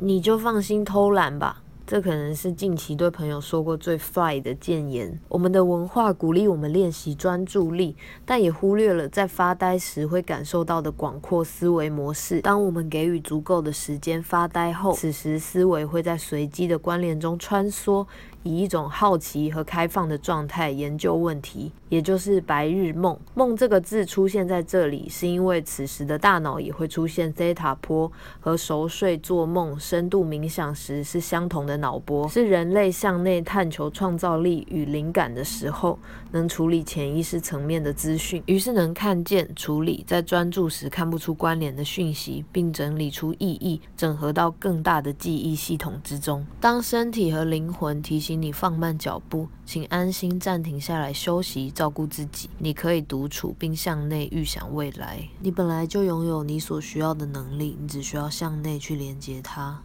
你就放心偷懒吧。这可能是近期对朋友说过最 fly 的谏言。我们的文化鼓励我们练习专注力，但也忽略了在发呆时会感受到的广阔思维模式。当我们给予足够的时间发呆后，此时思维会在随机的关联中穿梭。以一种好奇和开放的状态研究问题，也就是白日梦。梦这个字出现在这里，是因为此时的大脑也会出现 theta 波，和熟睡、做梦、深度冥想时是相同的脑波，是人类向内探求创造力与灵感的时候，能处理潜意识层面的资讯，于是能看见、处理在专注时看不出关联的讯息，并整理出意义，整合到更大的记忆系统之中。当身体和灵魂提醒。你放慢脚步，请安心暂停下来休息，照顾自己。你可以独处并向内预想未来。你本来就拥有你所需要的能力，你只需要向内去连接它。